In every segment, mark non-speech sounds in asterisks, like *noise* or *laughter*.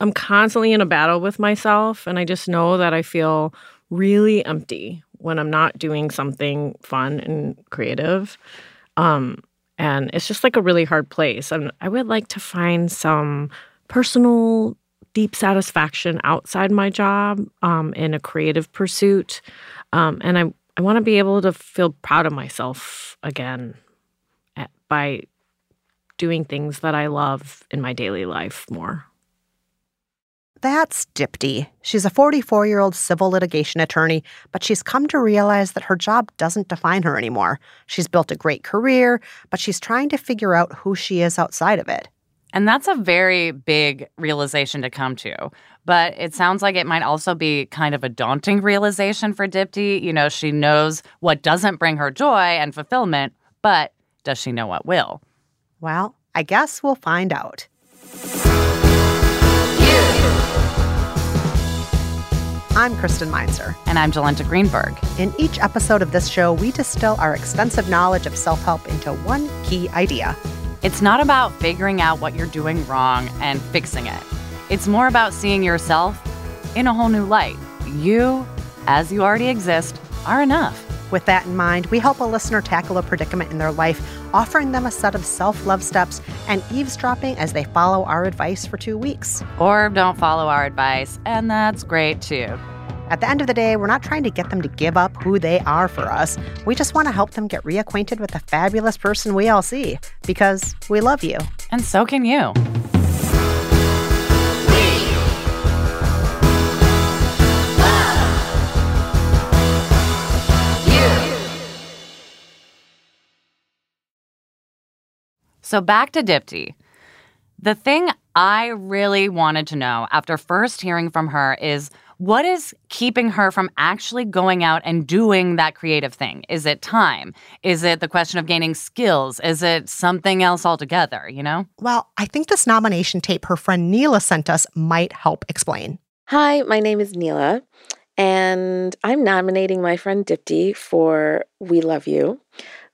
I'm constantly in a battle with myself, and I just know that I feel really empty when I'm not doing something fun and creative. Um, and it's just like a really hard place. And I would like to find some personal, deep satisfaction outside my job um, in a creative pursuit. Um, and I, I want to be able to feel proud of myself again at, by doing things that I love in my daily life more. That's Dipti. She's a 44 year old civil litigation attorney, but she's come to realize that her job doesn't define her anymore. She's built a great career, but she's trying to figure out who she is outside of it. And that's a very big realization to come to. But it sounds like it might also be kind of a daunting realization for Dipti. You know, she knows what doesn't bring her joy and fulfillment, but does she know what will? Well, I guess we'll find out. I'm Kristen Meinzer. And I'm Jolenta Greenberg. In each episode of this show, we distill our extensive knowledge of self help into one key idea. It's not about figuring out what you're doing wrong and fixing it, it's more about seeing yourself in a whole new light. You, as you already exist, are enough. With that in mind, we help a listener tackle a predicament in their life, offering them a set of self love steps and eavesdropping as they follow our advice for two weeks. Or don't follow our advice, and that's great too. At the end of the day, we're not trying to get them to give up who they are for us. We just want to help them get reacquainted with the fabulous person we all see because we love you. And so can you. So back to Dipti. The thing I really wanted to know after first hearing from her is what is keeping her from actually going out and doing that creative thing? Is it time? Is it the question of gaining skills? Is it something else altogether, you know? Well, I think this nomination tape her friend Neela sent us might help explain. Hi, my name is Neela, and I'm nominating my friend Dipti for We Love You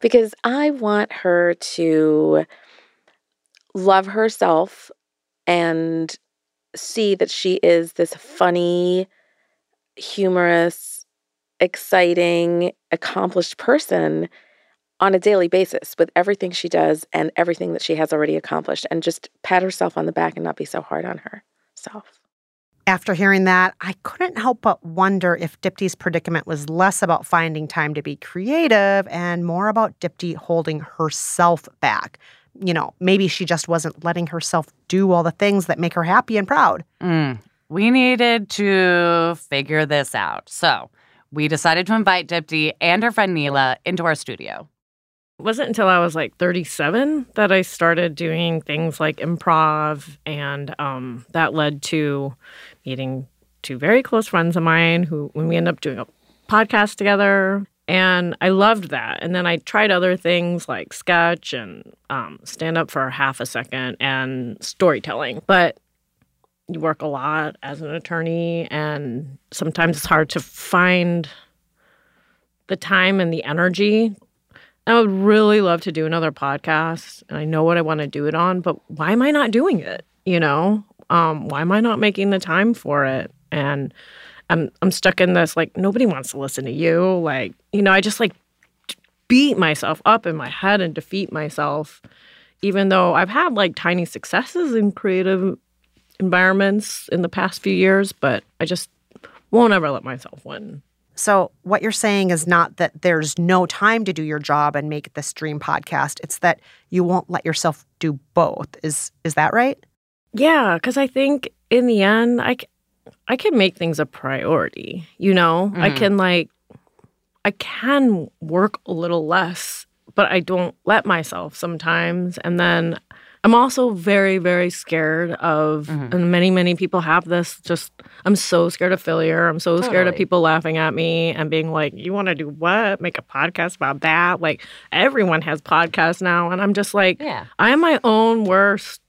because I want her to love herself and see that she is this funny, humorous, exciting, accomplished person on a daily basis with everything she does and everything that she has already accomplished and just pat herself on the back and not be so hard on herself. After hearing that, I couldn't help but wonder if Dipti's predicament was less about finding time to be creative and more about Dipti holding herself back you know, maybe she just wasn't letting herself do all the things that make her happy and proud. Mm. We needed to figure this out. So we decided to invite Dipti and her friend Neela into our studio. It wasn't until I was like 37 that I started doing things like improv, and um, that led to meeting two very close friends of mine who, when we ended up doing a podcast together, and I loved that. And then I tried other things like sketch and um, stand up for half a second and storytelling. But you work a lot as an attorney, and sometimes it's hard to find the time and the energy. I would really love to do another podcast, and I know what I want to do it on, but why am I not doing it? You know, um, why am I not making the time for it? And I'm I'm stuck in this like nobody wants to listen to you. Like, you know, I just like beat myself up in my head and defeat myself even though I've had like tiny successes in creative environments in the past few years, but I just won't ever let myself win. So, what you're saying is not that there's no time to do your job and make this dream podcast. It's that you won't let yourself do both. Is is that right? Yeah, cuz I think in the end I I can make things a priority, you know? Mm-hmm. I can like I can work a little less, but I don't let myself sometimes and then I'm also very, very scared of, Mhm. and many, many people have this. Just, I'm so scared of failure. I'm so scared of people laughing at me and being like, "You want to do what? Make a podcast about that?" Like everyone has podcasts now, and I'm just like, Yeah. I'm my own worst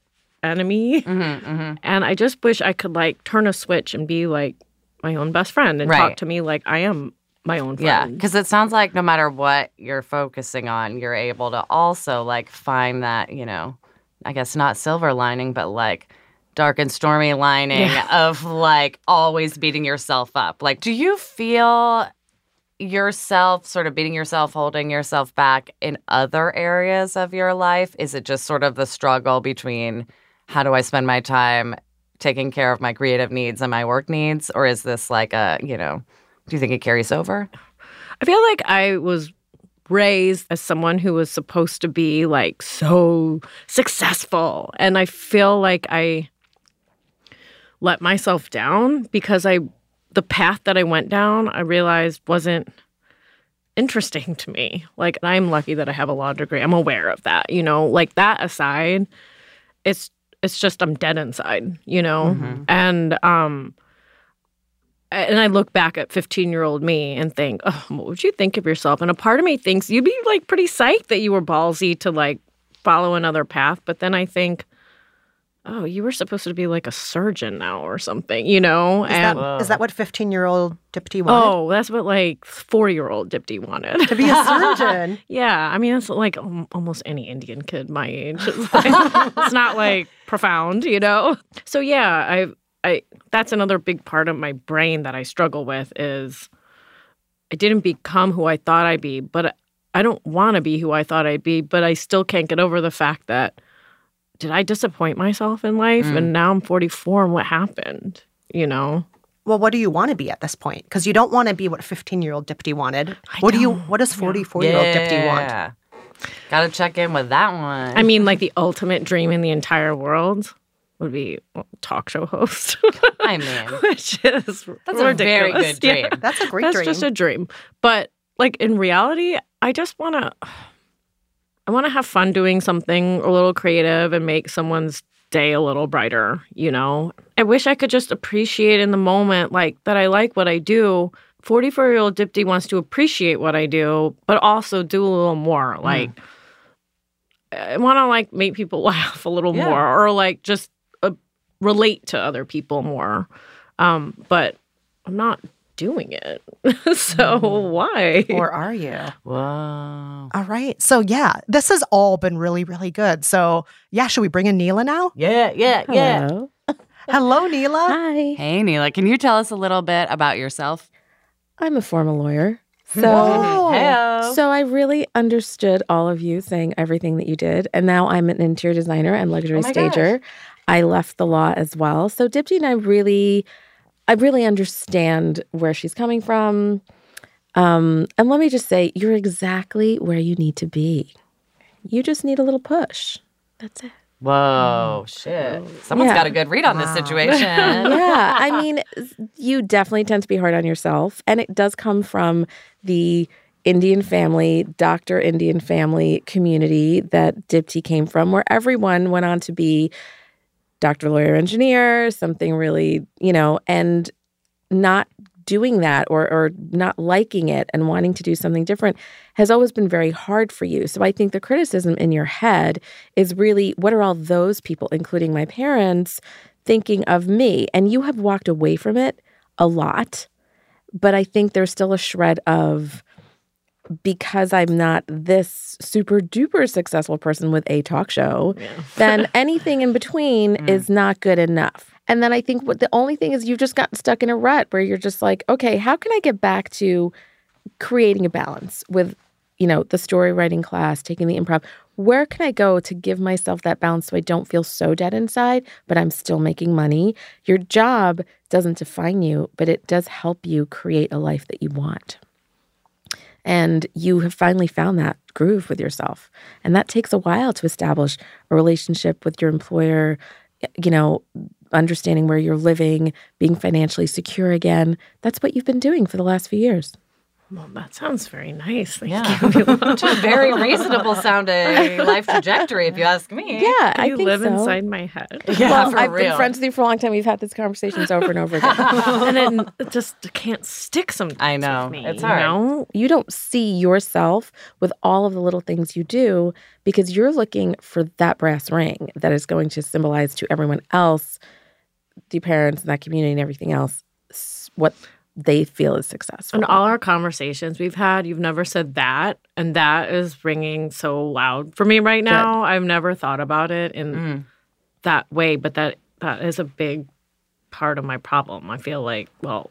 enemy, Mm-hmm, mm-hmm. and I just wish I could like turn a switch and be like my own best friend and talk to me like I am my own friend. Yeah, because it sounds like no matter what you're focusing on, you're able to also like find that, you know, I guess not silver lining, but like dark and stormy lining Yeah. *laughs* of like always beating yourself up. Like, do you feel yourself sort of beating yourself, holding yourself back in other areas of your life? Is it just sort of the struggle between how do I spend my time taking care of my creative needs and my work needs? Or is this like a, you know, do you think it carries over? I feel like I was raised as someone who was supposed to be like so successful. And I feel like I let myself down because I, the path that I went down, I realized wasn't interesting to me. Like, I'm lucky that I have a law degree. I'm aware of that, you know, like that aside, it's, it's just I'm dead inside, you know? Mhm. And, um, and I look back at 15 year old me and think, oh, what would you think of yourself? And a part of me thinks you'd be like pretty psyched that you were ballsy to like follow another path. But then I think, oh, you were supposed to be like a surgeon now or something, you know? Is, and that, is that what 15 year old Dipti wanted? oh, that's what like four year old Dipti wanted. To be a *laughs* surgeon. yeah. I mean, it's like al- almost any Indian kid my age. It's, like, *laughs* it's not like profound, you know? So yeah, I, I, that's another big part of my brain that I struggle with is I didn't become who I thought I'd be, but I don't want to be who I thought I'd be, but I still can't get over the fact that did I disappoint myself in life? Mm. And now I'm 44 and what happened? You know? Well, what do you want to be at this point? Because you don't want to be what 15 year old Dipti wanted. I what do you? don't. What does 44 year old Dipti want? Yeah. Gotta check in with that one. I mean, like the ultimate dream in the entire world would be a talk show host, *laughs* I mean, *laughs* which is that's a very good dream. Yeah. That's a great That's dream. just a dream. But like in reality, I just want to I want to have fun doing something a little creative and make someone's day a little brighter, you know. I wish I could just appreciate in the moment like that I like what I do. 44-year-old Dipti wants to appreciate what I do, but also do a little more. Mm. Like I want to like make people *laughs* laugh a little Yeah. more or like just uh, relate to other people more. Um, but I'm not doing it. *laughs* so mm-hmm. why? or are you? Whoa. All right. So yeah, this has all been really, really good. So yeah, should we bring in Neela now? Yeah, yeah, yeah. Hello. Hello, Neela. Hi. Hey, Neela, can you tell us a little bit about yourself? I'm a former lawyer. So Whoa. So I really understood all of you saying everything that you did. And now I'm an interior designer and luxury Oh my stager. I left the law as well. So Dipti and I really I really understand where she's coming from. Um, and let me just say, you're exactly where you need to be. You just need a little push. That's it. Whoa, shit. Someone's Yeah. got a good read on this Wow. situation. *laughs* *laughs* yeah, I mean, you definitely tend to be hard on yourself, and it does come from the Indian family, Doctor Indian family community that Dipti came from, where everyone went on to be doctor, lawyer, engineer, something really, you know, and not doing that or or not liking it and wanting to do something different has always been very hard for you. So I think the criticism in your head is really what are all those people including my parents thinking of me? And you have walked away from it a lot, but I think there's still a shred of because I'm not this super duper successful person with a talk show, *laughs* then anything in between Mm. is not good enough. And then I think what the only thing is you've just gotten stuck in a rut where you're just like, okay, how can I get back to creating a balance with, you know, the story writing class, taking the improv? Where can I go to give myself that balance so I don't feel so dead inside, but I'm still making money? Your job doesn't define you, but it does help you create a life that you want. And you have finally found that groove with yourself. And that takes a while to establish a relationship with your employer, you know, understanding where you're living, being financially secure again. That's what you've been doing for the last few years. Well, that sounds very nice. Thank Yeah. you. *laughs* Which is very *laughs* reasonable sounding life trajectory, if you ask me. Yeah, I you think live so. inside my head. *laughs* Yeah, well, for I've real. been friends with you for a long time. We've had these conversations over and over again. and then it just can't stick sometimes. I know. with me, It's you hard. know? you don't see yourself with all of the little things you do because you're looking for that brass ring that is going to symbolize to everyone else, the parents and that community and everything else, what they feel is successful. In all our conversations we've had, you've never said that, and that is ringing so loud for me right now. I've never thought about it in Mm. that way, but that that is a big part of my problem. I feel like, well,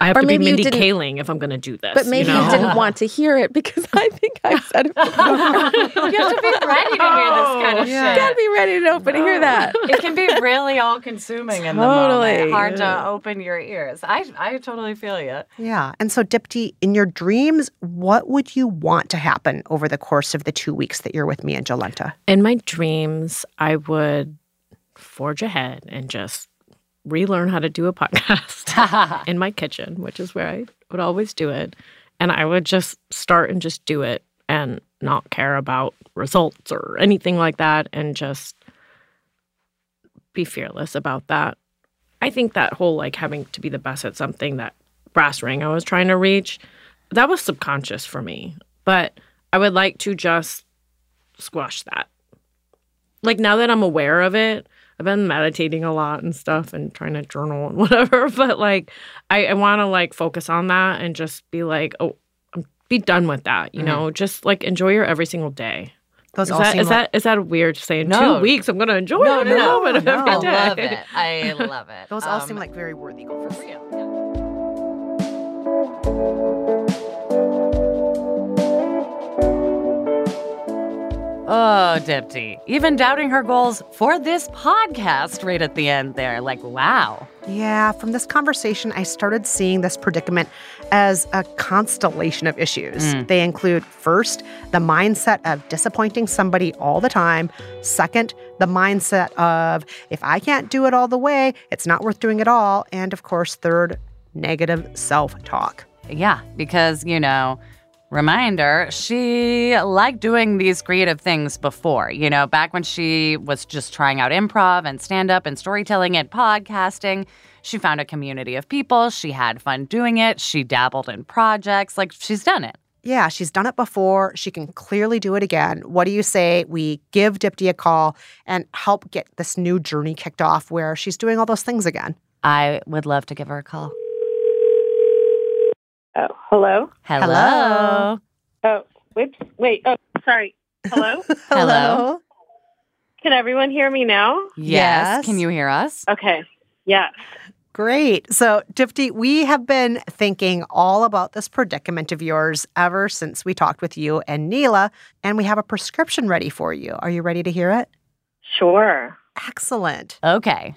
I have Or to be maybe you Mindy didn't- Kaling if I'm going to do this. but maybe you, you, didn't want to hear it because I think I've *laughs* said it before. You have to be ready to hear this kind of you shit. gotta be ready to open to hear that. it can be really all consuming in the Totally. moment. Hard to open your ears. I I totally feel you. Yeah. And so, Dipti, in your dreams, what would you want to happen over the course of the two weeks that you're with me and Jolenta? In my dreams, I would forge ahead and just relearn how to do a podcast *laughs* *laughs* in my kitchen, which is where I would always do it. And I would just start and just do it and not care about results or anything like that and just be fearless about that. I think that whole like having to be the best at something that brass ring I was trying to reach, that was subconscious for me. But I would like to just squash that. Like now that I'm aware of it, I've been meditating a lot and stuff and trying to journal and *laughs* whatever. But like I, I want to like focus on that and just be like, oh, I'm, be done with that. You know, just like enjoy your every single day. Those Is all that is like- that is that weird to say in No. two weeks? I'm gonna enjoy No, every no, *laughs* no, moment of no. every I love it. I *laughs* love it. Those all Um, seem like very worthy goals. for real. Oh, Dipti. Even doubting her goals for this podcast right at the end there. Like, wow. Yeah, from this conversation, I started seeing this predicament as a constellation of issues. Mm. They include first, the mindset of disappointing somebody all the time. Second, the mindset of if I can't do it all the way, it's not worth doing at all. And of course, third, negative self talk. Yeah, because, you know, reminder, she liked doing these creative things before. You know, back when she was just trying out improv and stand up and storytelling and podcasting, she found a community of people. She had fun doing it. She dabbled in projects. Like, she's done it. Yeah, she's done it before. She can clearly do it again. What do you say we give Dipti a call and help get this new journey kicked off where she's doing all those things again? I would love to give her a call. Oh, hello. Hello. Oh, whoops. Wait. Oh, sorry. *laughs* *laughs* Hello. Hello. Can everyone hear me now? Yes. Yes. Can you hear us? Okay. Yes. Great. So, Dipti, we have been thinking all about this predicament of yours ever since we talked with you and Neela, and we have a prescription ready for you. Are you ready to hear it? Sure. Excellent. Okay.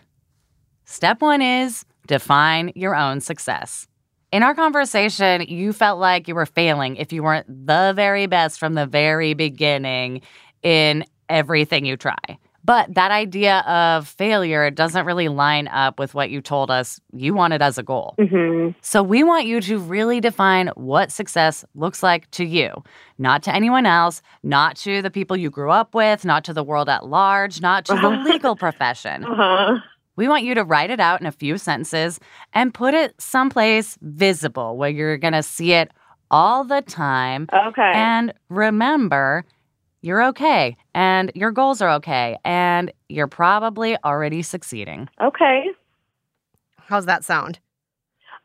Step one is define your own success. In our conversation, you felt like you were failing if you weren't the very best from the very beginning in everything you try. But that idea of failure doesn't really line up with what you told us you wanted as a goal. hmm So we want you to really define what success looks like to you, not to anyone else, not to the people you grew up with, not to the world at large, not to the Uh-huh. legal profession. *laughs* Uh huh. We want you to write it out in a few sentences and put it someplace visible where you're going to see it all the time. Okay. And remember, you're okay and your goals are okay and you're probably already succeeding. okay. How's that sound?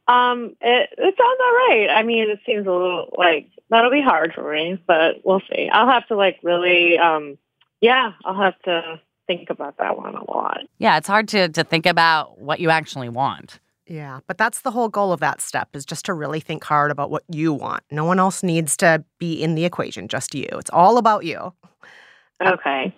Um, it it sounds all right. I mean, it seems a little like that'll be hard for me, but we'll see. I'll have to like really. Um, yeah, I'll have to think about that one a lot. Yeah, it's hard to, to think about what you actually want. Yeah, but that's the whole goal of that step is just to really think hard about what you want. No one else needs to be in the equation, just you. It's all about you. Uh, okay.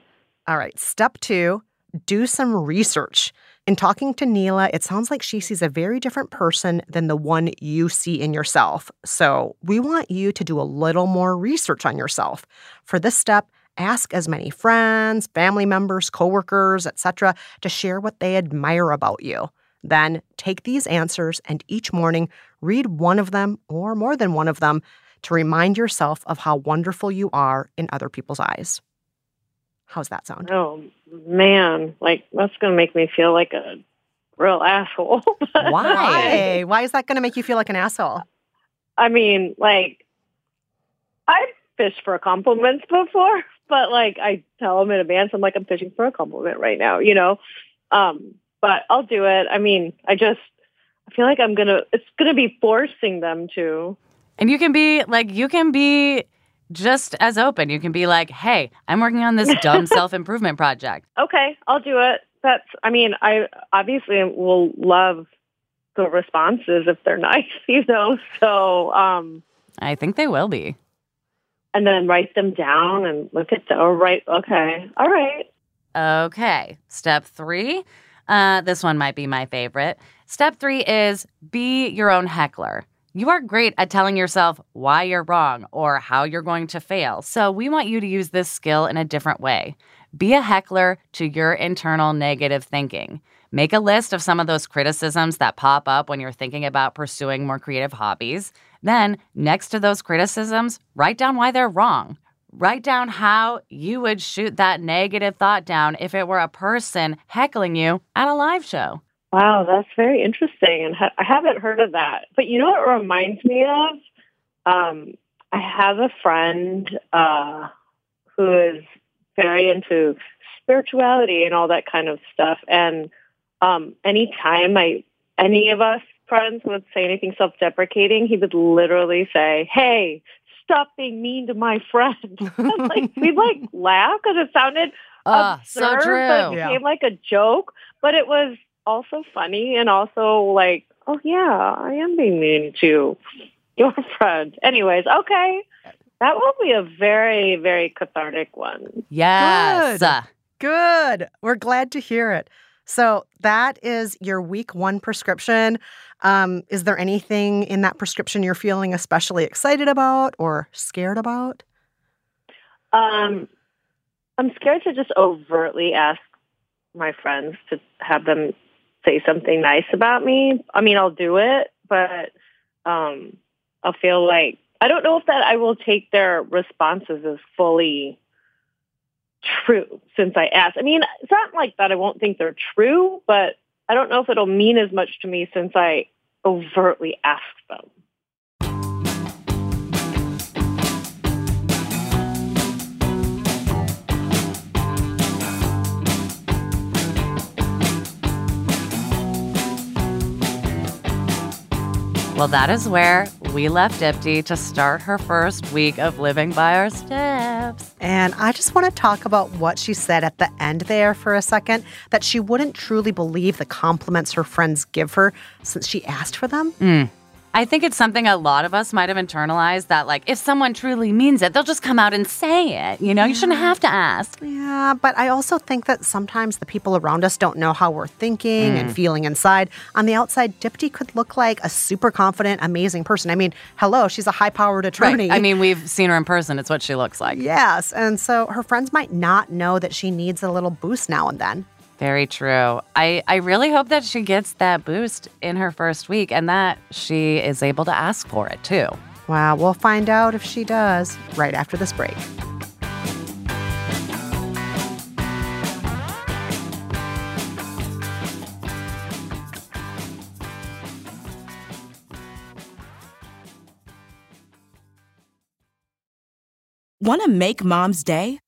All right, step two do some research. In talking to Neela, it sounds like she sees a very different person than the one you see in yourself. So we want you to do a little more research on yourself. For this step, ask as many friends, family members, coworkers, etc., to share what they admire about you. Then take these answers and each morning read one of them or more than one of them to remind yourself of how wonderful you are in other people's eyes. How's that sound? Oh man, like that's gonna make me feel like a real asshole. *laughs* Why? Why? Why is that going to make you feel like an asshole? I mean, like I've fished for compliments before, but like I tell them in advance, I'm like I'm fishing for a compliment right now, you know. Um, but I'll do it. I mean, I just I feel like I'm gonna. It's gonna be forcing them to. And you can be like, you can be just as open. You can be like, hey, I'm working on this dumb *laughs* self improvement project. Okay, I'll do it. That's. I mean, I obviously will love the responses if they're *laughs* nice, you know. So, um, I think they will be. And then write them down and look at the. Oh, right. Okay. All right. Okay. Step three. Uh, this one might be my favorite. Step three is be your own heckler. You are great at telling yourself why you're wrong or how you're going to fail. So we want you to use this skill in a different way. Be a heckler to your internal negative thinking. Make a list of some of those criticisms that pop up when you're thinking about pursuing more creative hobbies. Then, next to those criticisms, write down why they're wrong. Write down how you would shoot that negative thought down if it were a person heckling you at a live show. Wow, that's very interesting, and ha- I haven't heard of that. But you know what it reminds me of? Um, I have a friend uh, who is very into spirituality and all that kind of stuff. And um, anytime I, any of us friends would say anything self-deprecating, he would literally say, "Hey, stop being mean to my friend." *laughs* like *laughs* we'd like laugh because it sounded so absurd, true. but it Yeah. became like a joke. But it was also funny and also like, oh yeah, I am being mean to your *laughs* friend. Anyways, okay. That will be a very, very cathartic one. Yes. Good. Good. We're glad to hear it. So that is your week one prescription. Um, is there anything in that prescription you're feeling especially excited about or scared about? Um, I'm scared to just overtly ask my friends to have them say something nice about me. I mean, I'll do it, but um, I'll feel like I don't know if that I will take their responses as fully true since I asked. I mean, it's not like that I won't think they're true, but I don't know if it'll mean as much to me since I overtly asked them. Well, that is where we left Dipti to start her first week of living by our steps. And I just want to talk about what she said at the end there for a second that she wouldn't truly believe the compliments her friends give her since she asked for them. Mm. I think it's something a lot of us might have internalized that, like, if someone truly means it, they'll just come out and say it. You know, you shouldn't have to ask. Yeah, but I also think that sometimes the people around us don't know how we're thinking and mm. feeling inside. On the outside, Dipti could look like a super confident, amazing person. I mean, hello, she's a high powered attorney. Right. I mean, we've seen her in person. It's what she looks like. yes. And so her friends might not know that she needs a little boost now and then. Very true. I, I really hope that she gets that boost in her first week and that she is able to ask for it too. Wow, we'll find out if she does right after this break. Want to make mom's day?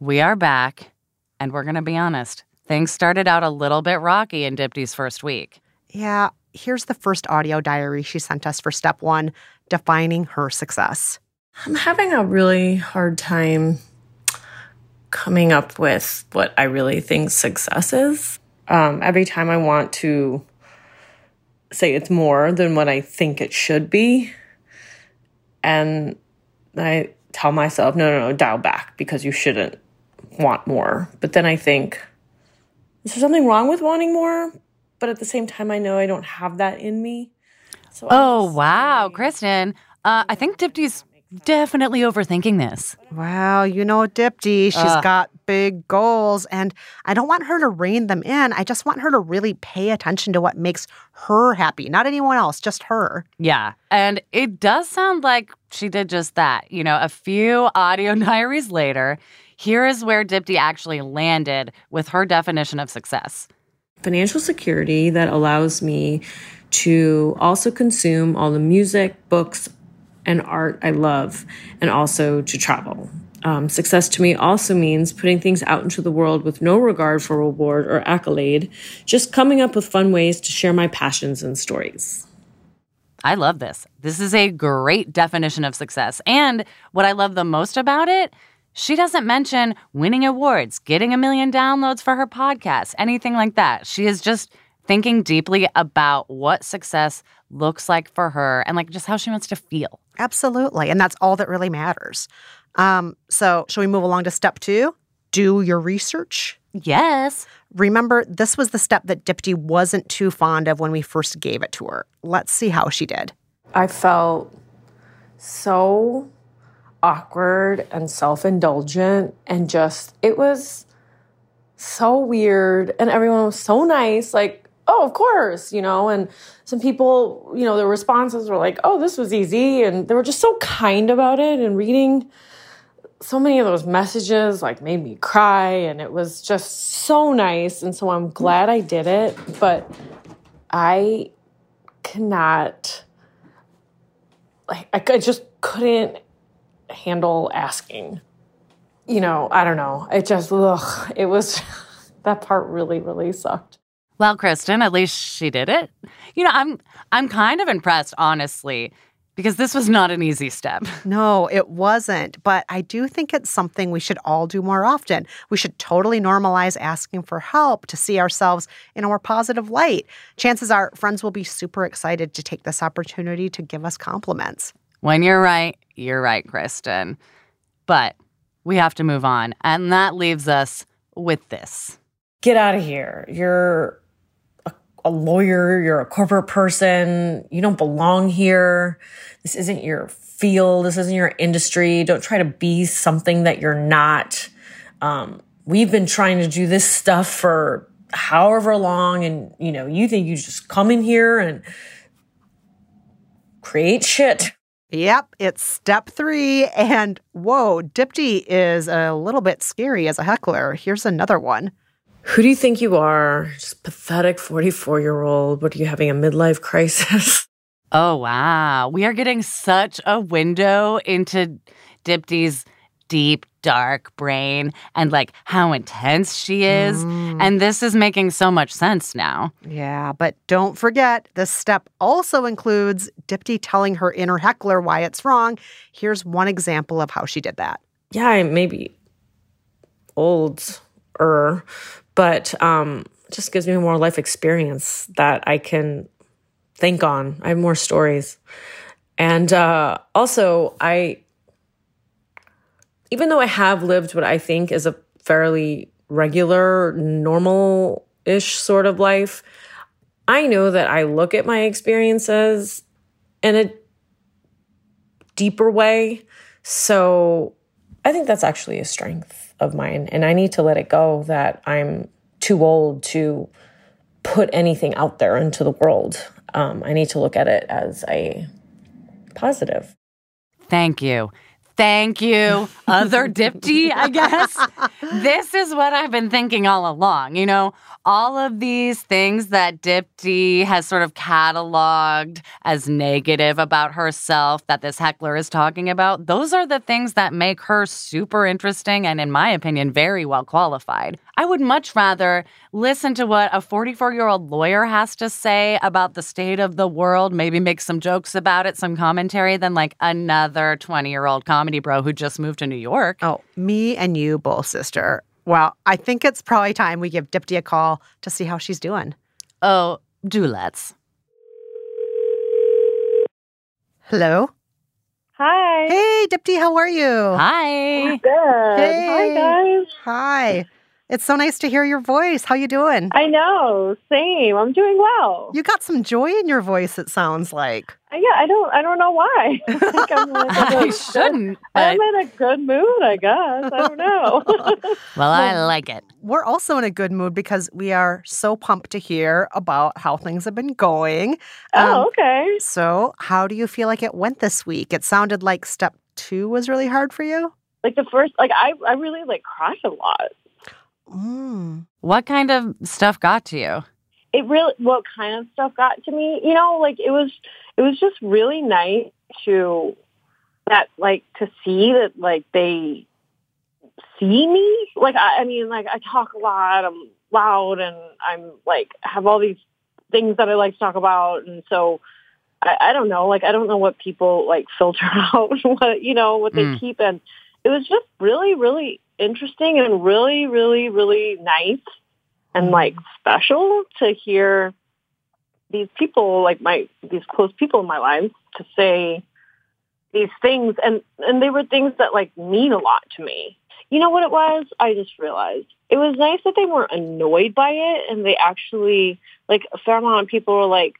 We are back, and we're going to be honest. Things started out a little bit rocky in Dipti's first week. Yeah, here's the first audio diary she sent us for step one defining her success. I'm having a really hard time coming up with what I really think success is. Um, every time I want to say it's more than what I think it should be, and I tell myself, no, no, no, dial back because you shouldn't want more. But then I think, is there something wrong with wanting more? But at the same time, I know I don't have that in me. So oh, wow, Kristen. Uh, I think Dipti's definitely overthinking this. Wow, you know Dipti, she's uh. got big goals and I don't want her to rein them in. I just want her to really pay attention to what makes her happy, not anyone else, just her. Yeah. And it does sound like she did just that. You know, a few audio *laughs* diaries later, here is where Dipti actually landed with her definition of success. Financial security that allows me to also consume all the music, books, and art I love, and also to travel. Um, success to me also means putting things out into the world with no regard for reward or accolade, just coming up with fun ways to share my passions and stories. I love this. This is a great definition of success. And what I love the most about it, she doesn't mention winning awards, getting a million downloads for her podcast, anything like that. She is just thinking deeply about what success looks like for her and like just how she wants to feel. Absolutely. And that's all that really matters. Um, so, shall we move along to step two? Do your research. Yes. Remember, this was the step that Dipti wasn't too fond of when we first gave it to her. Let's see how she did. I felt so awkward and self indulgent, and just, it was so weird. And everyone was so nice. Like, oh, of course, you know, and some people, you know, their responses were like, oh, this was easy. And they were just so kind about it. And reading so many of those messages like made me cry. And it was just so nice. And so I'm glad I did it. But I cannot, like, I just couldn't handle asking. You know, I don't know. It just, ugh, it was, *laughs* that part really, really sucked. Well, Kristen, at least she did it. You know, I'm I'm kind of impressed, honestly, because this was not an easy step. *laughs* No, it wasn't. But I do think it's something we should all do more often. We should totally normalize asking for help to see ourselves in a more positive light. Chances are friends will be super excited to take this opportunity to give us compliments. When you're right, you're right, Kristen. But we have to move on. And that leaves us with this. Get out of here. You're a lawyer, you're a corporate person, you don't belong here. This isn't your field, this isn't your industry. Don't try to be something that you're not. Um, we've been trying to do this stuff for however long, and you know, you think you just come in here and create shit. Yep, it's step three. And whoa, Dipti is a little bit scary as a heckler. Here's another one. Who do you think you are? Just pathetic 44 year old. What are you having a midlife crisis? *laughs* Oh, wow. We are getting such a window into Dipti's deep, dark brain and like how intense she is. Mm. And this is making so much sense now. Yeah, but don't forget, this step also includes Dipti telling her inner heckler why it's wrong. Here's one example of how she did that. Yeah, I may be old or but um, just gives me more life experience that I can think on. I have more stories. And uh, also, I, even though I have lived what I think is a fairly regular, normal ish sort of life, I know that I look at my experiences in a deeper way. So I think that's actually a strength of mine. And I need to let it go that I'm too old to put anything out there into the world. Um, I need to look at it as a positive. Thank you. Thank you, *laughs* other Dipti, I guess. this is what I've been thinking all along. You know, all of these things that Dipti has sort of cataloged as negative about herself that this heckler is talking about, those are the things that make her super interesting and, in my opinion, very well qualified. I would much rather listen to what a 44 year old lawyer has to say about the state of the world, maybe make some jokes about it, some commentary, than like another 20 year old comedy bro who just moved to New York. Oh, me and you both, sister. Well, I think it's probably time we give Dipti a call to see how she's doing. Oh, do let's. Hello? Hi. Hey, Dipti, how are you? Hi. Good. Hey. Hi, guys. Hi. It's so nice to hear your voice. How you doing? I know. Same. I'm doing well. You got some joy in your voice, it sounds like. Uh, yeah, I don't. I don't know why. *laughs* I think I'm like in I a *laughs* shouldn't, Good, I'm in a good mood. I guess. I don't know. *laughs* well, I like it. We're also in a good mood because we are so pumped to hear about how things have been going. Um, oh, okay. So, how do you feel like it went this week? It sounded like step two was really hard for you. Like the first, like I, I really like cried a lot. Mm. What kind of stuff got to you? It really, what kind of stuff got to me? You know, like it was, it was just really nice to that, like to see that, like they see me. Like I, I mean, like I talk a lot. I'm loud, and I'm like have all these things that I like to talk about, and so. I, I don't know, like I don't know what people like filter *laughs* out, what you know, what they Mm. keep, and it was just really, really interesting and really, really, really nice and mm. like special to hear these people, like my these close people in my life, to say these things, and and they were things that like mean a lot to me. You know what it was? I just realized it was nice that they weren't annoyed by it, and they actually like a fair amount of people were like,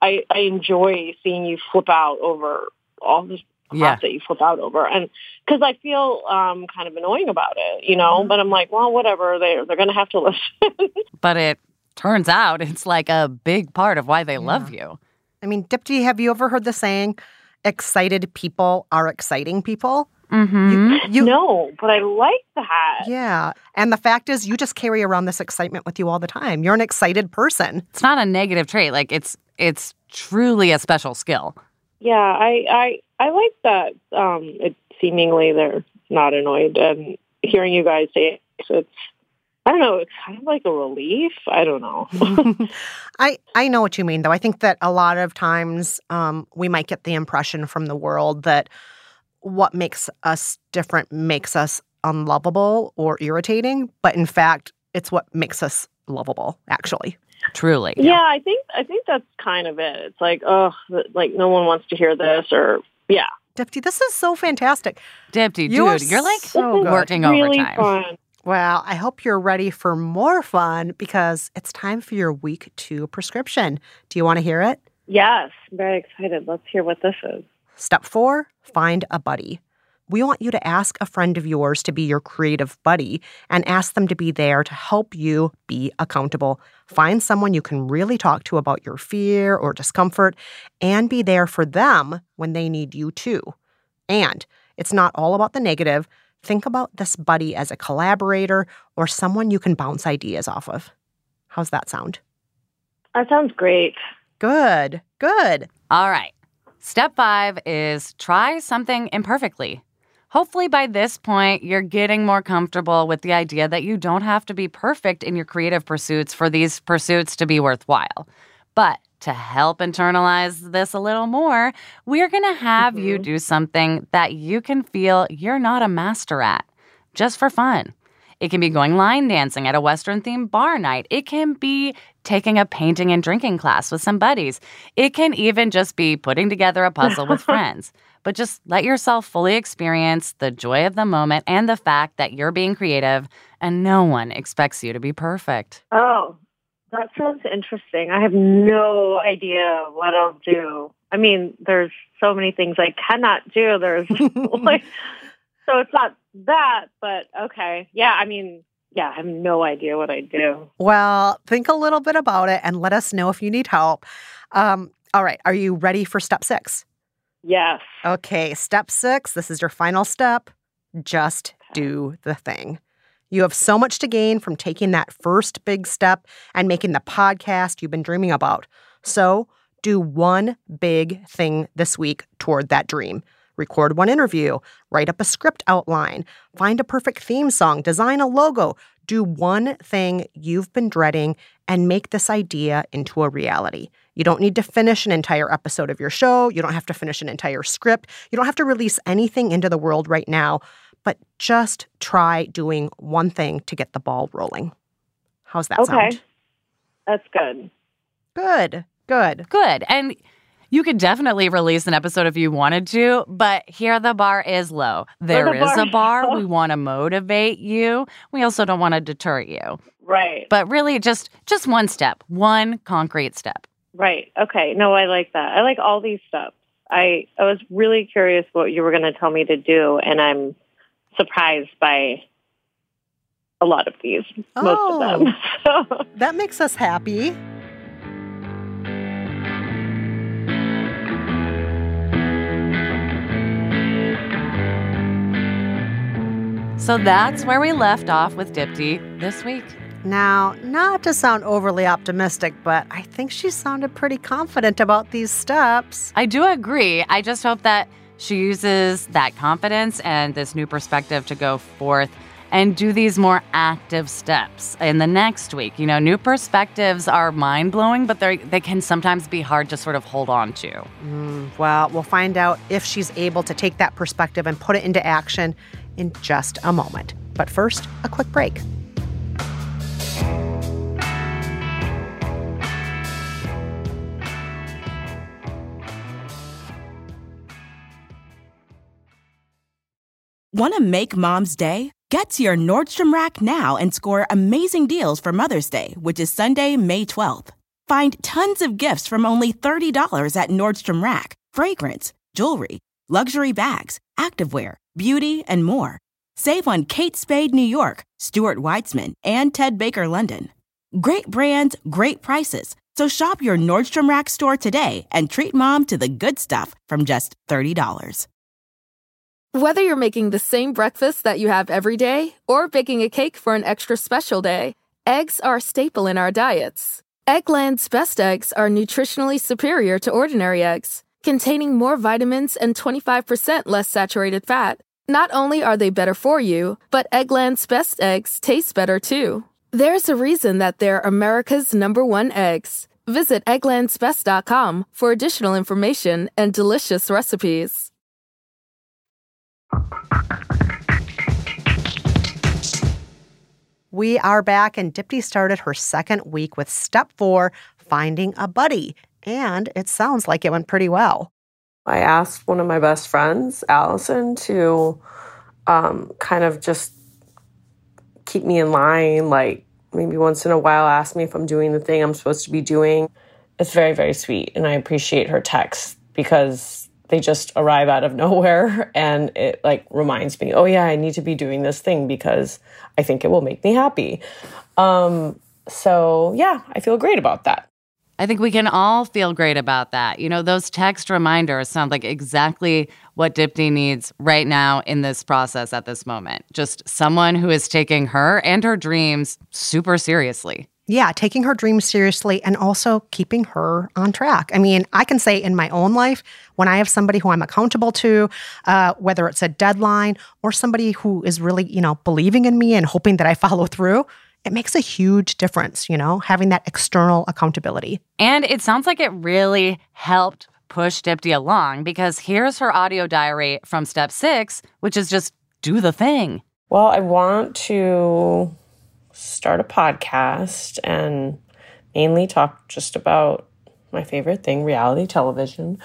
"I I enjoy seeing you flip out over all this crap Yeah. that you flip out over," and because I feel um kind of annoying about it, you know. But I'm like, well, whatever. They they're gonna have to *laughs* listen. But it turns out it's like a big part of why they love you. I mean, Dipti, have you ever heard the saying, excited people are exciting people? Mm-hmm. You, no, but I like that. Yeah. And the fact is, you just carry around this excitement with you all the time. You're an excited person. It's not a negative trait. Like it's it's truly a special skill. Yeah, I I I like that. Um, it seemingly they're not annoyed, and hearing you guys say it, it's I don't know. It's kind of like a relief. I don't know. *laughs* I, I know what you mean, though. I think that a lot of times um, we might get the impression from the world that what makes us different makes us unlovable or irritating. But in fact, it's what makes us lovable, actually. Truly. yeah, I think I think that's kind of it. It's like oh, like no one wants to hear this, or yeah, Dipti, this is so fantastic. Dipti, You are dude, you're like so working really overtime. fun. Well, I hope you're ready for more fun because it's time for your week two prescription. Do you want to hear it? Yes, I'm very excited. Let's hear what this is. Step four, find a buddy. We want you to ask a friend of yours to be your creative buddy and ask them to be there to help you be accountable. Find someone you can really talk to about your fear or discomfort and be there for them when they need you too. And it's not all about the negative. Think about this buddy as a collaborator or someone you can bounce ideas off of. How's that sound? That sounds great. Good, good. All right. Step five is try something imperfectly. Hopefully, by this point, you're getting more comfortable with the idea that you don't have to be perfect in your creative pursuits for these pursuits to be worthwhile. But to help internalize this a little more, we're going to have you mm-hmm. do something that you can feel you're not a master at, just for fun. It can be going line dancing at a Western themed bar night. It can be taking a painting and drinking class with some buddies. It can even just be putting together a puzzle with *laughs* friends. But just let yourself fully experience the joy of the moment and the fact that you're being creative and no one expects you to be perfect. Oh, that sounds interesting. I have no idea what I'll do. I mean, there's so many things I cannot do. There's *laughs* *laughs* like, so it's not that, but okay. Yeah, I mean, yeah, I have no idea what I do. Well, think a little bit about it and let us know if you need help. Um, all right, are you ready for step six? Yes. Okay, step six. This is your final step. Just do the thing. You have so much to gain from taking that first big step and making the podcast you've been dreaming about. So, do one big thing this week toward that dream. Record one interview, write up a script outline, find a perfect theme song, design a logo. Do one thing you've been dreading and make this idea into a reality. You don't need to finish an entire episode of your show. You don't have to finish an entire script. You don't have to release anything into the world right now, but just try doing one thing to get the ball rolling. How's that Okay. sound? That's good. Good. Good. Good. And you could definitely release an episode if you wanted to, but here the bar is low. There the is bar a bar. We want to motivate you. We also don't want to deter you. Right. But really just just one step, one concrete step. Right. Okay. No, I like that. I like all these steps. I I was really curious what you were going to tell me to do, and I'm surprised by a lot of these, most of them. Oh. *laughs* That makes us happy. So that's where we left off with Dipti this week. Now, not to sound overly optimistic, but I think she sounded pretty confident about these steps. I do agree. I just hope that she uses that confidence and this new perspective to go forth and do these more active steps in the next week. You know, new perspectives are mind blowing, but they they can sometimes be hard to sort of hold on to. Mm, well, we'll find out if she's able to take that perspective and put it into action in just a moment. But first, a quick break. Want to make mom's day? Get to your Nordstrom Rack now and score amazing deals for Mother's Day, which is Sunday, May 12th. Find tons of gifts from only $30 at Nordstrom Rack fragrance, jewelry, luxury bags, activewear, beauty, and more. Save on Kate Spade New York, Stuart Weitzman, and Ted Baker London. Great brands, great prices. So shop your Nordstrom Rack store today and treat mom to the good stuff from just $30. Whether you're making the same breakfast that you have every day or baking a cake for an extra special day, eggs are a staple in our diets. Eggland's best eggs are nutritionally superior to ordinary eggs, containing more vitamins and 25% less saturated fat. Not only are they better for you, but Eggland's best eggs taste better too. There's a reason that they're America's number one eggs. Visit egglandsbest.com for additional information and delicious recipes. We are back, and Dipti started her second week with step four finding a buddy. And it sounds like it went pretty well. I asked one of my best friends, Allison, to um, kind of just keep me in line. Like maybe once in a while, ask me if I'm doing the thing I'm supposed to be doing. It's very, very sweet. And I appreciate her texts because they just arrive out of *laughs* nowhere. And it like reminds me, oh, yeah, I need to be doing this thing because I think it will make me happy. Um, so, yeah, I feel great about that. I think we can all feel great about that. You know, those text reminders sound like exactly what Dipti needs right now in this process at this moment. Just someone who is taking her and her dreams super seriously. Yeah, taking her dreams seriously and also keeping her on track. I mean, I can say in my own life, when I have somebody who I'm accountable to, uh, whether it's a deadline or somebody who is really, you know, believing in me and hoping that I follow through, it makes a huge difference, you know, having that external accountability. And it sounds like it really helped push Dipti along because here's her audio diary from step six, which is just do the thing. Well, I want to start a podcast and mainly talk just about my favorite thing, reality television.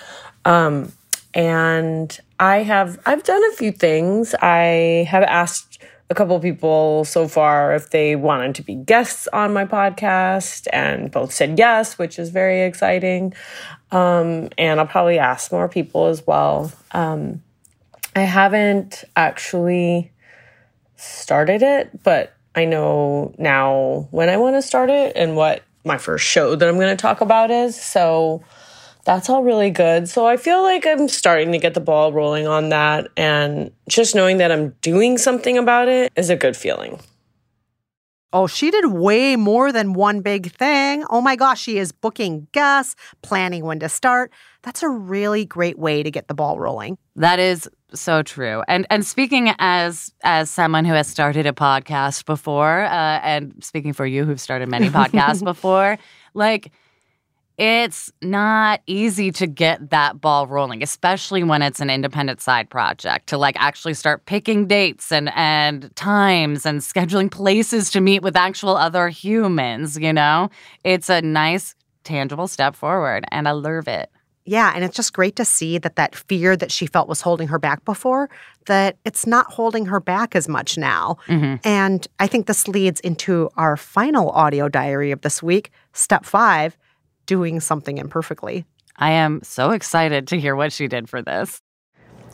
Um, and I have I've done a few things. I have asked a couple people so far if they wanted to be guests on my podcast, and both said yes, which is very exciting. Um, and I'll probably ask more people as well. Um, I haven't actually started it, but I know now when I want to start it and what my first show that I'm going to talk about is. So that's all really good. So I feel like I'm starting to get the ball rolling on that. And just knowing that I'm doing something about it is a good feeling. Oh, she did way more than one big thing. Oh my gosh, she is booking guests, planning when to start. That's a really great way to get the ball rolling. That is so true. And and speaking as as someone who has started a podcast before, uh, and speaking for you who've started many *laughs* podcasts before, like it's not easy to get that ball rolling, especially when it's an independent side project, to like actually start picking dates and, and times and scheduling places to meet with actual other humans, you know? It's a nice, tangible step forward, and I love it. Yeah, and it's just great to see that that fear that she felt was holding her back before, that it's not holding her back as much now. Mm-hmm. And I think this leads into our final audio diary of this week, step five doing something imperfectly. I am so excited to hear what she did for this.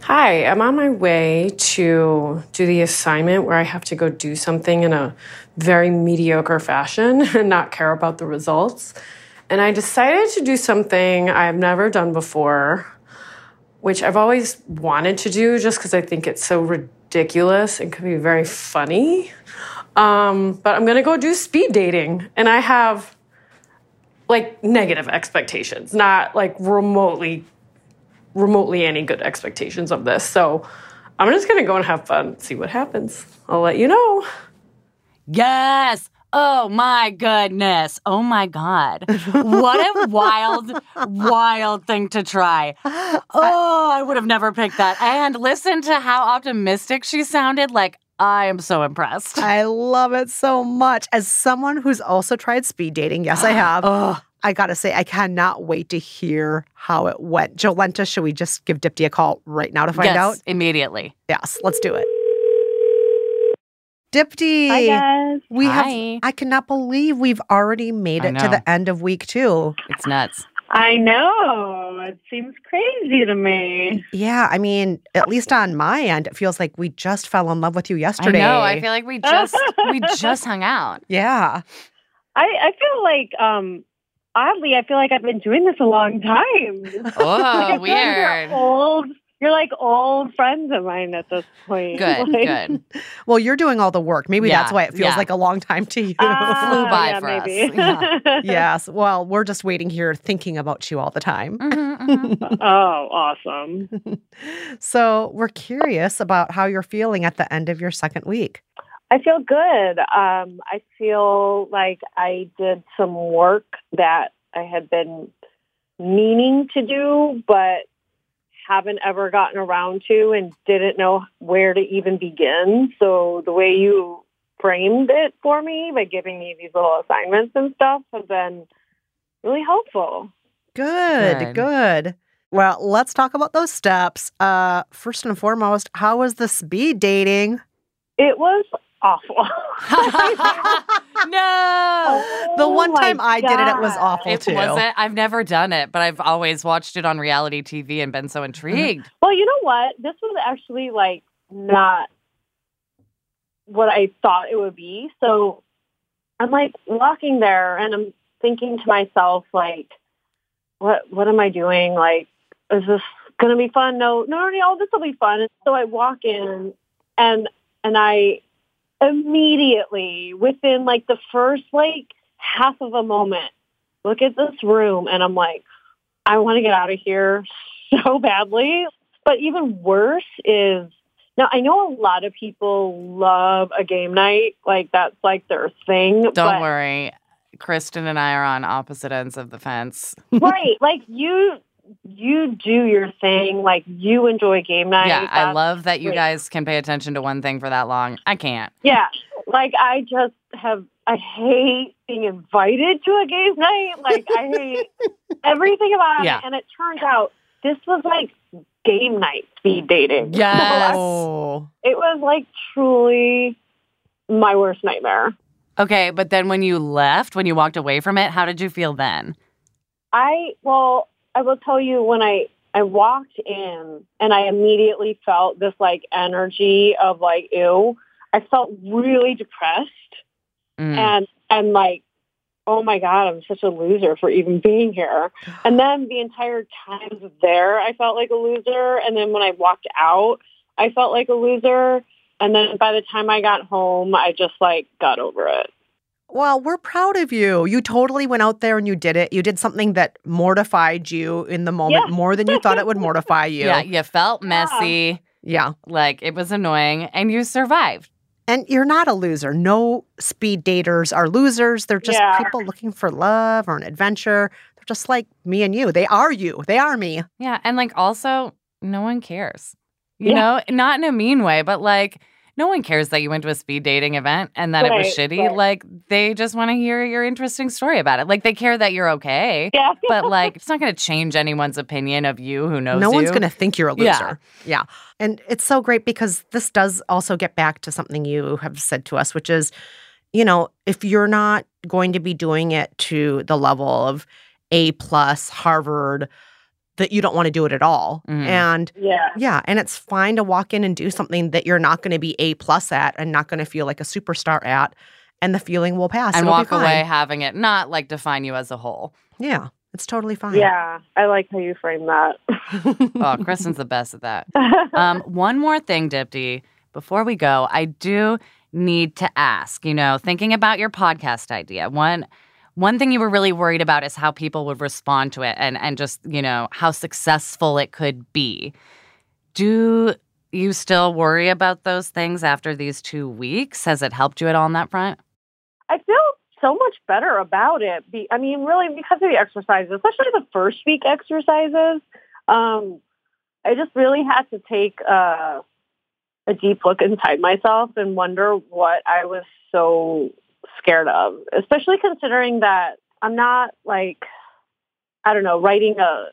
Hi, I'm on my way to do the assignment where I have to go do something in a very mediocre fashion *laughs* and not care about the results. And I decided to do something I've never done before, which I've always wanted to do just because I think it's so ridiculous and can be very funny. Um, but I'm gonna go do speed dating, and I have like negative expectations, not like remotely remotely any good expectations of this. So I'm just gonna go and have fun, see what happens. I'll let you know. Yes. Oh my goodness. Oh my God. What a wild, wild thing to try. Oh, I would have never picked that. And listen to how optimistic she sounded. Like, I am so impressed. I love it so much. As someone who's also tried speed dating, yes, I *gasps* have. I gotta say, I cannot wait to hear how it went. Jolenta, should we just give Dipti a call right now to find yes, out? immediately. Yes, let's do it. Dipti, Hi guys. we Hi. have. I cannot believe we've already made it to the end of week two. It's nuts. I know. It seems crazy to me. Yeah, I mean, at least on my end, it feels like we just fell in love with you yesterday. I know. I feel like we just we just hung out. *laughs* yeah. I, I feel like um oddly, I feel like I've been doing this a long time. *laughs* Oh, like I feel like weird. Old. You're like old friends of mine at this point. Good, *laughs* Like, good. Well, you're doing all the work. Maybe that's why it feels yeah. like a long time to you. ah, *laughs* Flew by yeah, for us. *laughs* Yeah. yes. Well, we're just waiting here thinking about you all the time. Mhm, mhm. oh, awesome. So we're curious about how you're feeling at the end of your second week. I feel good. Um, I feel like I did some work that I had been meaning to do, but haven't ever gotten around to and didn't know where to even begin. So the way you framed it for me by giving me these little assignments and stuff has been really helpful. Good, Good. good. Well, let's talk about those steps. Uh, first and foremost, how was the speed dating? It was awful. *laughs* no. The oh one time I did it, it was awful It too. wasn't. I've never done it, but I've always watched it on reality TV and been so mm-hmm. intrigued. Well, you know what? This was actually like not what I thought it would be. So I'm like walking there and I'm thinking to myself, like, what what am I doing? Like, is this gonna be fun? No, no, no, no, this will be fun. And so I walk in and and I immediately within like the first like half of a moment look at this room and I'm like, I want to get out of here *laughs* so badly. But even worse is now I know a lot of people love a game night, like that's like their thing. Don't but, worry. Kristen and I are on opposite ends of the fence. *laughs* right? Like you, you do your thing. Like you enjoy game night. yeah, I love that you great. guys can pay attention to one thing for that long. I can't. Yeah, like I just have. I hate being invited to a game night. Like I hate *laughs* everything about Yeah. it. And it turns out this was like game night speed dating. *laughs* Yes. It was like truly my worst nightmare. Okay, but then when you left, when you walked away from it, how did you feel then? I well, I will tell you when I I walked in and I immediately felt this like energy of like ew. I felt really depressed Mm. and and like oh my God, I'm such a loser for even being here. *sighs* And then the entire time there, I felt like a loser. And then when I walked out, I felt like a loser. And then by the time I got home, I just like got over it. Well, we're proud of you. You totally went out there and you did it. You did something that mortified you in the moment Yeah. more than you thought it would *laughs* mortify you. Yeah, you felt messy, Yeah. like it was annoying, and you survived. And you're not a loser. No speed daters are losers. They're just Yeah. people looking for love or an adventure. They're just like me and you. They are you. They are me. Yeah, and like also, no one cares. You Yeah. know, not in a mean way, but like no one cares that you went to a speed dating event and that it was shitty. right. Like they just want to hear your interesting story about it. Like they care that you're okay. Yeah. But *laughs* like it's not going to change anyone's opinion of you who knows no one's going to think you're a loser. Yeah. loser. Yeah. And it's so great because this does also get back to something you have said to us, which is, you know, if you're not going to be doing it to the level of A plus Harvard, that you don't want to do it at all. Mhm. And yeah. yeah, and it's fine to walk in and do something that you're not going to be A plus at and not going to feel like a superstar at, and the feeling will pass. and It'll walk away having it not like define you as a whole. Yeah, it's totally fine. Yeah. I like how you frame that. *laughs* Oh, Kristen's the best at that. *laughs* Um, one more thing, Dipti, before we go, I do need to ask, you know, thinking about your podcast idea, one one thing you were really worried about is how people would respond to it and and just, you know, how successful it could be. Do you still worry about those things after these two weeks? Has it helped you at all on that front? I feel so much better about it. Be, I mean, really because of the exercises, especially the first week exercises. Um, I just really had to take uh, a deep look inside myself and wonder what I was so scared of, especially considering that I'm not like, I don't know, writing a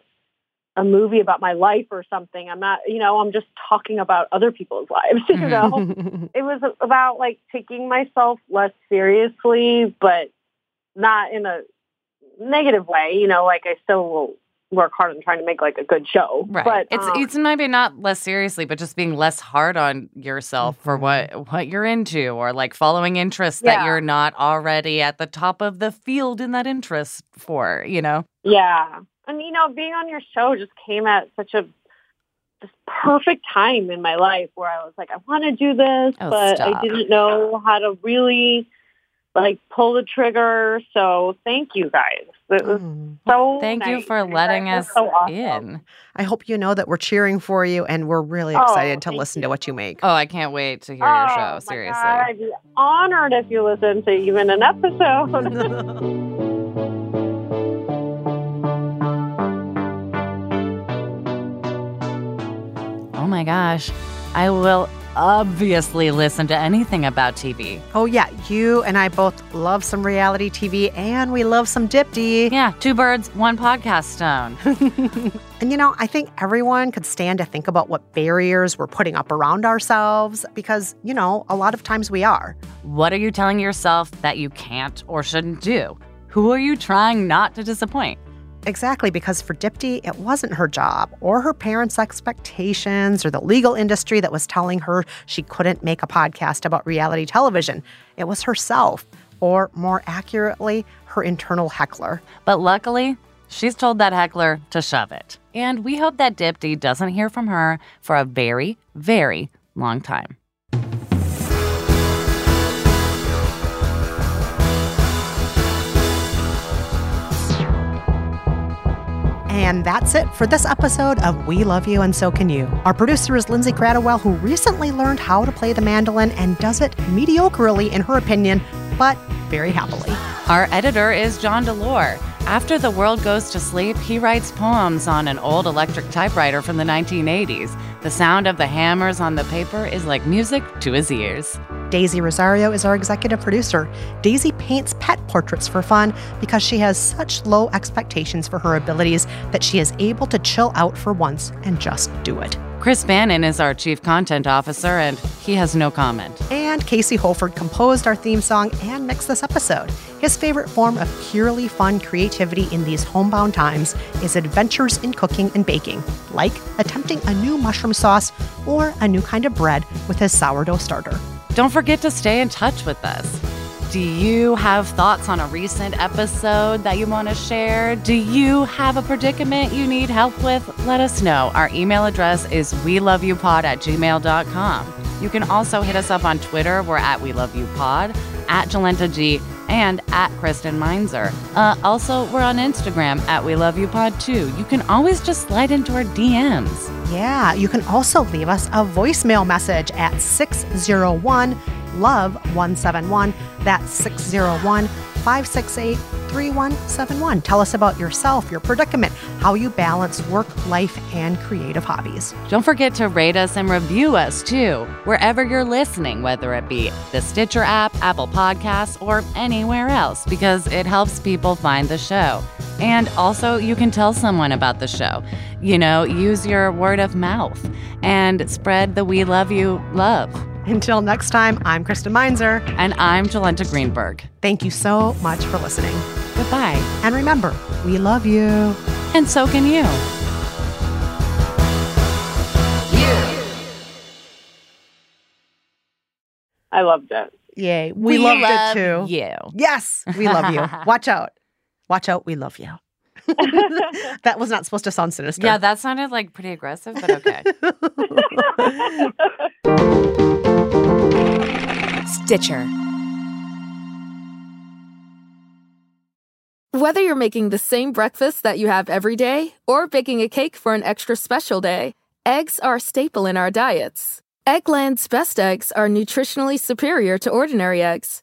a movie about my life or something. I'm not, you know, I'm just talking about other people's lives, *laughs* you know *laughs* it was about like taking myself less seriously, but not in a negative way. You know, like I still will work hard on trying to make like a good show. Right. But it's um, it's maybe not less seriously, but just being less hard on yourself for what what you're into or like following interests that you're not already at the top of the field in that interest for, you know. yeah, and you know, being on your show just came at such a this perfect time in my life where I was like, I want to do this, Oh, but stop. I didn't know how to really like pull the trigger. So thank you guys. It was Mm. so Thank you for letting us so awesome. in. I hope you know that we're cheering for you and we're really Oh, excited to thank listen to what you make. Oh, I can't wait to hear oh, your my show. Seriously. God, I'd be honored if you listen to even an episode. *laughs* Oh my gosh. I will obviously listen to anything about TV. Oh, yeah. You and I both love some reality TV and we love some Dipti. Yeah, two birds, one podcast stone. *laughs* And you know, I think everyone could stand to think about what barriers we're putting up around ourselves because, you know, a lot of times we are. what are you telling yourself that you can't or shouldn't do? Who are you trying not to disappoint? Exactly, because for Dipti, it wasn't her job or her parents' expectations or the legal industry that was telling her she couldn't make a podcast about reality television. It was herself, or more accurately, her internal heckler. But luckily, she's told that heckler to shove it. And we hope that Dipti doesn't hear from her for a very, very long time. And that's it for this episode of We Love You and So Can You. Our producer is Lindsay Kratochwill, who recently learned how to play the mandolin and does it mediocrely, in her opinion, but very happily. Our editor is John DeLore. After the world goes to sleep, he writes poems on an old electric typewriter from the 1980s. The sound of the hammers on the paper is like music to his ears. Daisy Rosario is our executive producer. Daisy paints pet portraits for fun because she has such low expectations for her abilities that she is able to chill out for once and just do it. Chris Bannon is our chief content officer, and he has no comment. And Casey Holford composed our theme song and mixed this episode. His favorite form of purely fun creativity in these homebound times is adventures in cooking and baking, like attempting a new mushroom sauce or a new kind of bread with his sourdough starter. Don't forget to stay in touch with us. Do you have thoughts on a recent episode that you want to share? Do you have a predicament you need help with? Let us know. Our email address is we love you pod at gmail.com. You can also hit us up on Twitter. We're at we love you pod, at Jolenta G, and at Kristen Meinzer. Uh, also, we're on Instagram at we love you pod too. You can always just slide into our DMs. Yeah, you can also leave us a voicemail message at 601 Love 171. That's 601 568 3171. Tell us about yourself, your predicament, how you balance work, life, and creative hobbies. Don't forget to rate us and review us too, wherever you're listening, whether it be the Stitcher app, Apple Podcasts, or anywhere else, because it helps people find the show. And also, you can tell someone about the show. You know, use your word of mouth and spread the We Love You love. Until next time, I'm Kristen Meinzer. And I'm Jolenta Greenberg. Thank you so much for listening. Goodbye. And remember, we love you. And so can you. I loved it. Yay. We, loved love it too. You. Yes, we love you. *laughs* Watch out. Watch out. We love you. *laughs* that was not supposed to sound sinister. Yeah, that sounded like pretty aggressive, but okay. *laughs* Stitcher. Whether you're making the same breakfast that you have every day or baking a cake for an extra special day, eggs are a staple in our diets. Eggland's best eggs are nutritionally superior to ordinary eggs,